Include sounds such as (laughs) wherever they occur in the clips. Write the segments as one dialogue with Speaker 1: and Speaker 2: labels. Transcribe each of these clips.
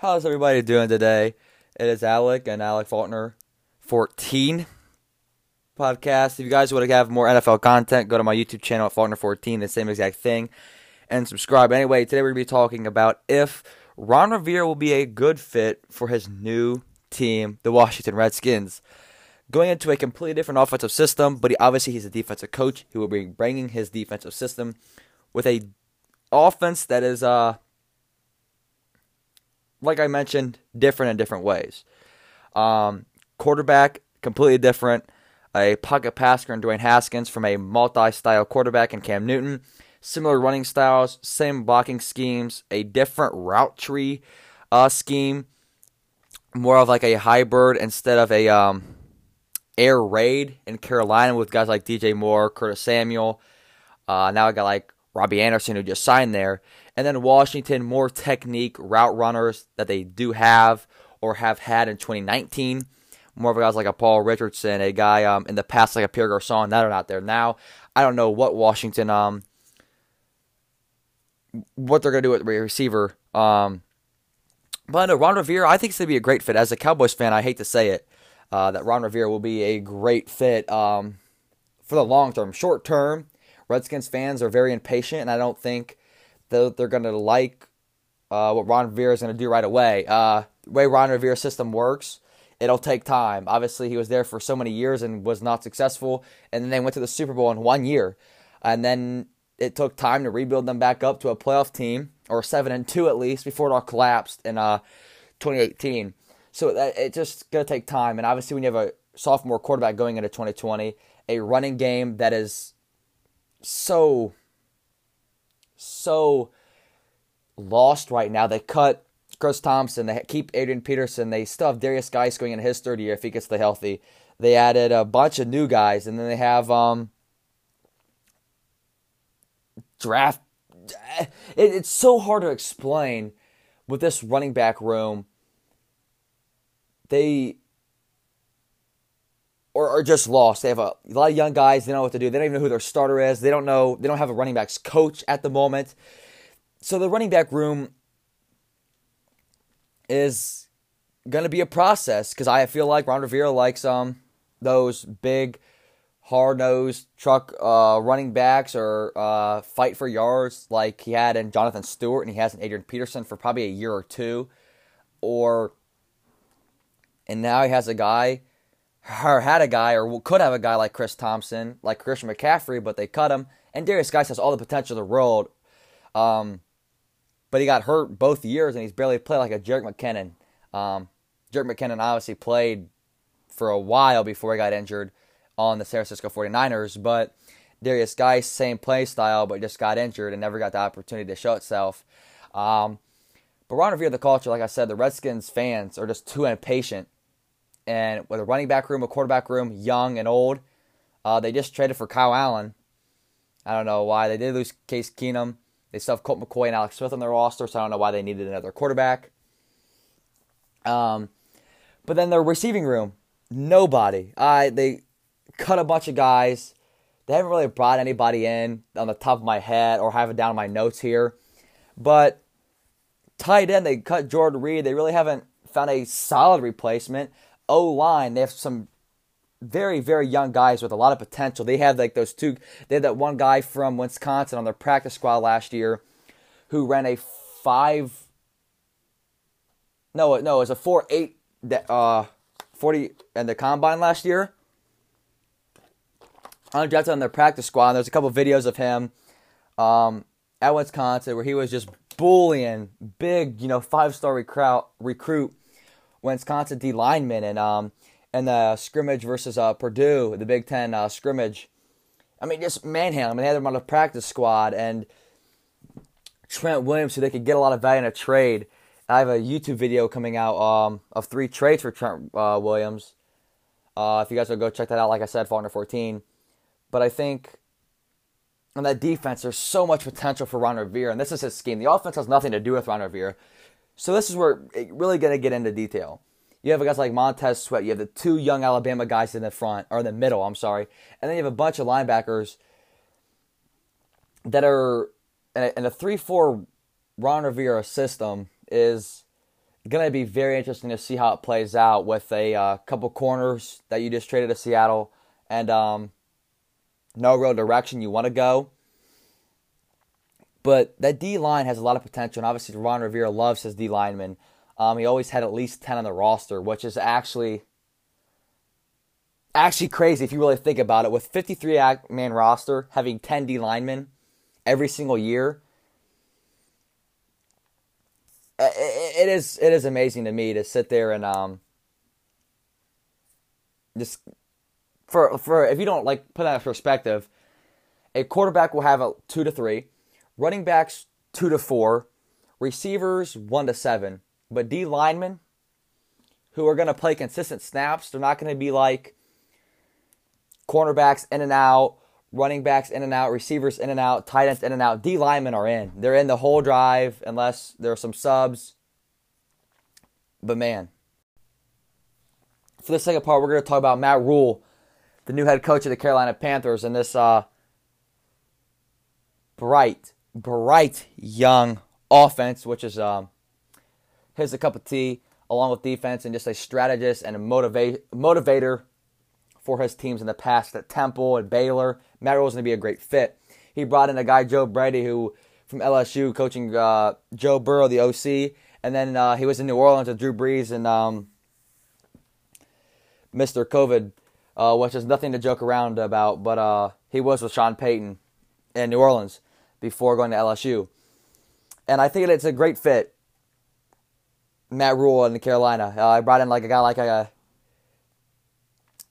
Speaker 1: How's everybody doing today? It is Alec and Alec Faulkner 14 podcast. If you guys want to have more NFL content, go to my YouTube channel at Faulkner 14, the same exact thing, and subscribe. Anyway, today we're going to be talking about if Ron Rivera will be a good fit for his new team, the Washington Redskins. Going into a completely different offensive system, but he, obviously he's a defensive coach. He will be bringing his defensive system with a offense that is uh like I mentioned, different in different ways. Um, quarterback, completely different. A pocket passer in Dwayne Haskins from a multi style quarterback in Cam Newton. Similar running styles, same blocking schemes, a different route tree uh, scheme. More of like a hybrid instead of a um, air raid in Carolina with guys like DJ Moore, Curtis Samuel. Uh, now I got like Robbie Anderson who just signed there. And then Washington, more technique route runners that they do have or have had in 2019. More of guys like a Paul Richardson, a guy um, in the past like a Pierre Garcon that are not there now. I don't know what Washington um what they're gonna do with the receiver. Um, but no, Ron Rivera, I think it's gonna be a great fit. As a Cowboys fan, I hate to say it, uh, that Ron Rivera will be a great fit um, for the long term. Short term, Redskins fans are very impatient, and I don't think that they're going to like uh, what Ron Rivera is going to do right away. Uh, the way Ron Rivera's system works, it'll take time. Obviously, he was there for so many years and was not successful, and then they went to the Super Bowl in one year, and then it took time to rebuild them back up to a playoff team or seven and two at least before it all collapsed in uh, 2018. So that, it's just going to take time, and obviously, when you have a sophomore quarterback going into 2020, a running game that is so so lost right now. They cut Chris Thompson. They keep Adrian Peterson. They still have Derrius Guice going in his third year if he gets the healthy. They added a bunch of new guys, and then they have um, draft. It, it's so hard to explain with this running back room. They or are just lost. They have a, a, lot of young guys. They don't know what to do. They don't even know who their starter is. They don't know. They don't have a running backs coach at the moment. So the running back room is going to be a process because I feel like Ron Rivera likes um those big, hard nosed truck uh, running backs or uh, fight for yards like he had in Jonathan Stewart and he has in Adrian Peterson for probably a year or two, or and now he has a guy or had a guy or could have a guy like Chris Thompson, like Christian McCaffrey, but they cut him. And Derrius Guice has all the potential in the world. Um, but he got hurt both years and he's barely played like a Jerick McKinnon. Um, McKinnon obviously played for a while before he got injured on the San Francisco 49ers, but Derrius Guice, same play style, but just got injured and never got the opportunity to show itself. Um, but Ron Rivera, the culture, like I said, the Redskins fans are just too impatient and with a running back room, a quarterback room, young and old. Uh, they just traded for Kyle Allen. I don't know why. They did lose Case Keenum. They still have Colt McCoy and Alex Smith on their roster, so I don't know why they needed another quarterback. Um, but then their receiving room, nobody. Uh, they cut a bunch of guys. They haven't really brought anybody in on the top of my head or have it down in my notes here. But tight end, they cut Jordan Reed. They really haven't found a solid replacement. O line, they have some very, very young guys with a lot of potential. They have like those two, they had that one guy from Wisconsin on their practice squad last year who ran a five, no, no, it was a 4 8, uh, 40 and the combine last year. Undrafted on their practice squad. And there's a couple videos of him um, at Wisconsin where he was just bullying big, you know, five star recruit Wisconsin D lineman and um and the scrimmage versus uh, Purdue, the Big Ten uh, scrimmage. I mean, just manhandle. I mean, they had them on the practice squad and Trent Williams, so they could get a lot of value in a trade. I have a YouTube video coming out um, of three trades for Trent uh, Williams. Uh, if you guys will go check that out, like I said, Faulkner 14. But I think on that defense, there's so much potential for Ron Rivera, and this is his scheme. The offense has nothing to do with Ron Rivera. So this is where it really going to get into detail. You have guys like Montez Sweat. You have the two young Alabama guys in the front, or in the middle, I'm sorry. And then you have a bunch of linebackers that are in a, 3 4 Ron Rivera system is going to be very interesting to see how it plays out with a uh, couple corners that you just traded to Seattle and um, no real direction you want to go. But that D line has a lot of potential, and obviously Ron Rivera loves his D lineman. Um, he always had at least ten on the roster, which is actually actually crazy if you really think about it. With 53 man roster, having 10 D linemen every single year, it is it is amazing to me to sit there and um just for for if you don't like put that in perspective, a quarterback will have a two to three, running backs two to four, receivers one to seven, but D linemen who are going to play consistent snaps, they're not going to be like cornerbacks in and out, running backs in and out, receivers in and out, tight ends in and out. D linemen are in. They're in the whole drive unless there are some subs. But man, for the second part, we're going to talk about Matt Rhule, the new head coach of the Carolina Panthers, and this uh, bright, bright young offense, which is um, his a cup of tea, along with defense and just a strategist and a motivate, motivator for his teams in the past at Temple and Baylor. Matt is going to be a great fit. He brought in a guy, Joe Brady, who from LSU, coaching uh, Joe Burrow, the OC, and then uh, he was in New Orleans with Drew Brees and um, Mr. COVID, uh, which is nothing to joke around about, but uh, he was with Sean Payton in New Orleans before going to LSU. And I think it's a great fit. Matt Rhule in Carolina. Uh, I brought in like a guy like a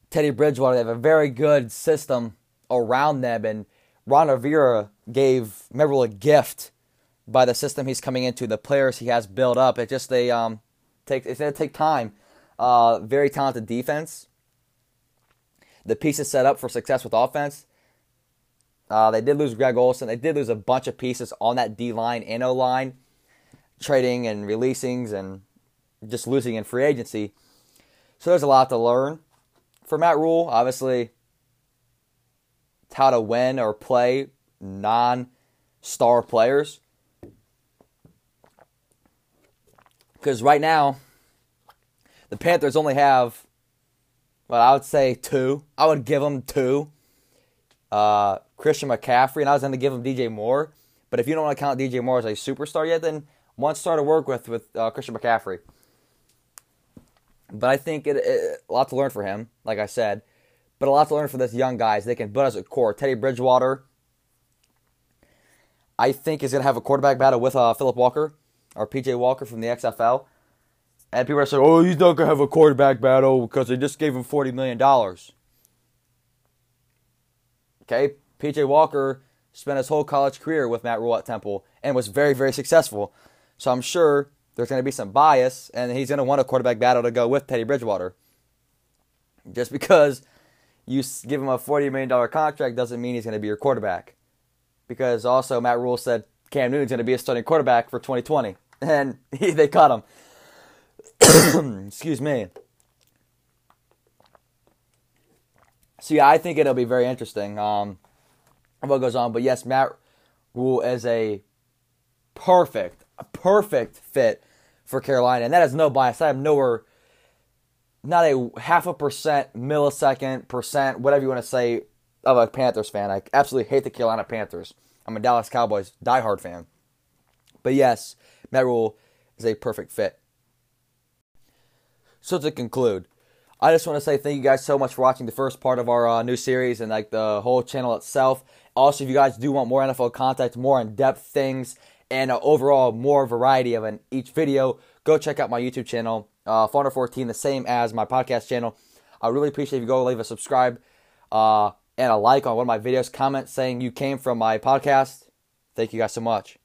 Speaker 1: Teddy Bridgewater. They have a very good system around them, and Ron Rivera gave Merrill a gift by the system he's coming into, the players he has built up. It just they um take it's gonna take time. Uh, very talented defense. The pieces set up for success with offense. Uh, they did lose Greg Olsen. They did lose a bunch of pieces on that D line and O line, trading and releasings and just losing in free agency. So there's a lot to learn for Matt Rhule. obviously, how to win or play non star players. Because right now, the Panthers only have, well, I would say two. I would give them two. Uh, Christian McCaffrey, and I was going to give him DJ Moore. But if you don't want to count DJ Moore as a superstar yet, then one star to work with with uh, Christian McCaffrey. But I think it, it, a lot to learn for him, like I said. But a lot to learn for this young guys. They can build as a core. Teddy Bridgewater, I think, is going to have a quarterback battle with uh, Phillip Walker or PJ Walker from the XFL. And people are saying, oh, he's not going to have a quarterback battle because they just gave him $40 million. Okay, PJ Walker spent his whole college career with Matt Rhule at Temple and was very, very successful. So I'm sure there's going to be some bias, and he's going to want a quarterback battle to go with Teddy Bridgewater. Just because you give him a $40 million contract doesn't mean he's going to be your quarterback. Because also, Matt Rhule said Cam Newton's going to be a starting quarterback for 2020, (laughs) and he, (laughs) they cut him. (coughs) Excuse me. So, yeah, I think it'll be very interesting um, what goes on. But yes, Matt Rhule is a perfect, a perfect fit for Carolina, and that is no bias. I have nowhere, not a half a percent, millisecond, percent, whatever you want to say, of a Panthers fan. I absolutely hate the Carolina Panthers. I'm a Dallas Cowboys diehard fan. But yes, Matt Rhule is a perfect fit. So to conclude, I just want to say thank you guys so much for watching the first part of our uh, new series and like the whole channel itself. Also, if you guys do want more NFL content, more in depth things, and uh, overall more variety of an each video, go check out my YouTube channel, uh, 14 the same as my podcast channel. I really appreciate if you go leave a subscribe uh, and a like on one of my videos. Comment saying you came from my podcast. Thank you guys so much.